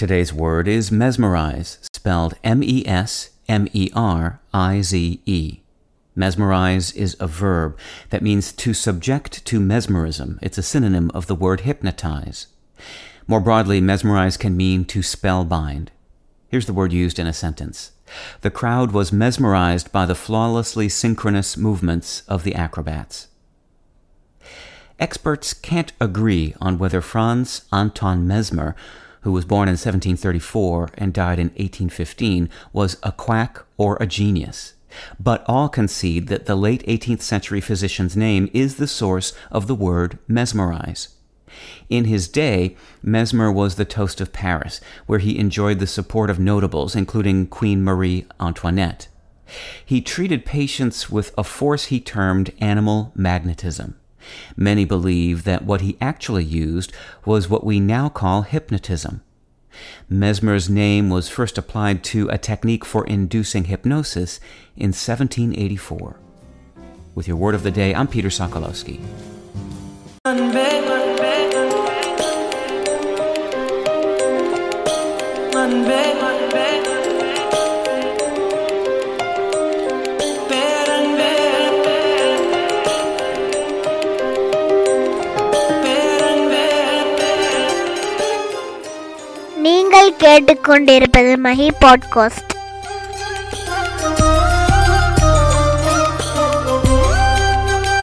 Today's word is mesmerize, spelled M E S M E R I Z E. Mesmerize is a verb that means to subject to mesmerism. It's a synonym of the word hypnotize. More broadly, mesmerize can mean to spellbind. Here's the word used in a sentence. The crowd was mesmerized by the flawlessly synchronous movements of the acrobats. Experts can't agree on whether Franz Anton Mesmer, who was born in 1734 and died in 1815, was a quack or a genius. But all concede that the late 18th century physician's name is the source of the word mesmerize. In his day, Mesmer was the toast of Paris, where he enjoyed the support of notables, including Queen Marie Antoinette. He treated patients with a force he termed animal magnetism. Many believe that what he actually used was what we now call hypnotism. Mesmer's name was first applied to a technique for inducing hypnosis in 1784. With your word of the day, I'm Peter Sokolowski. நீங்கள் கேட்டுக்கொண்டிருப்பது Mahi podcast.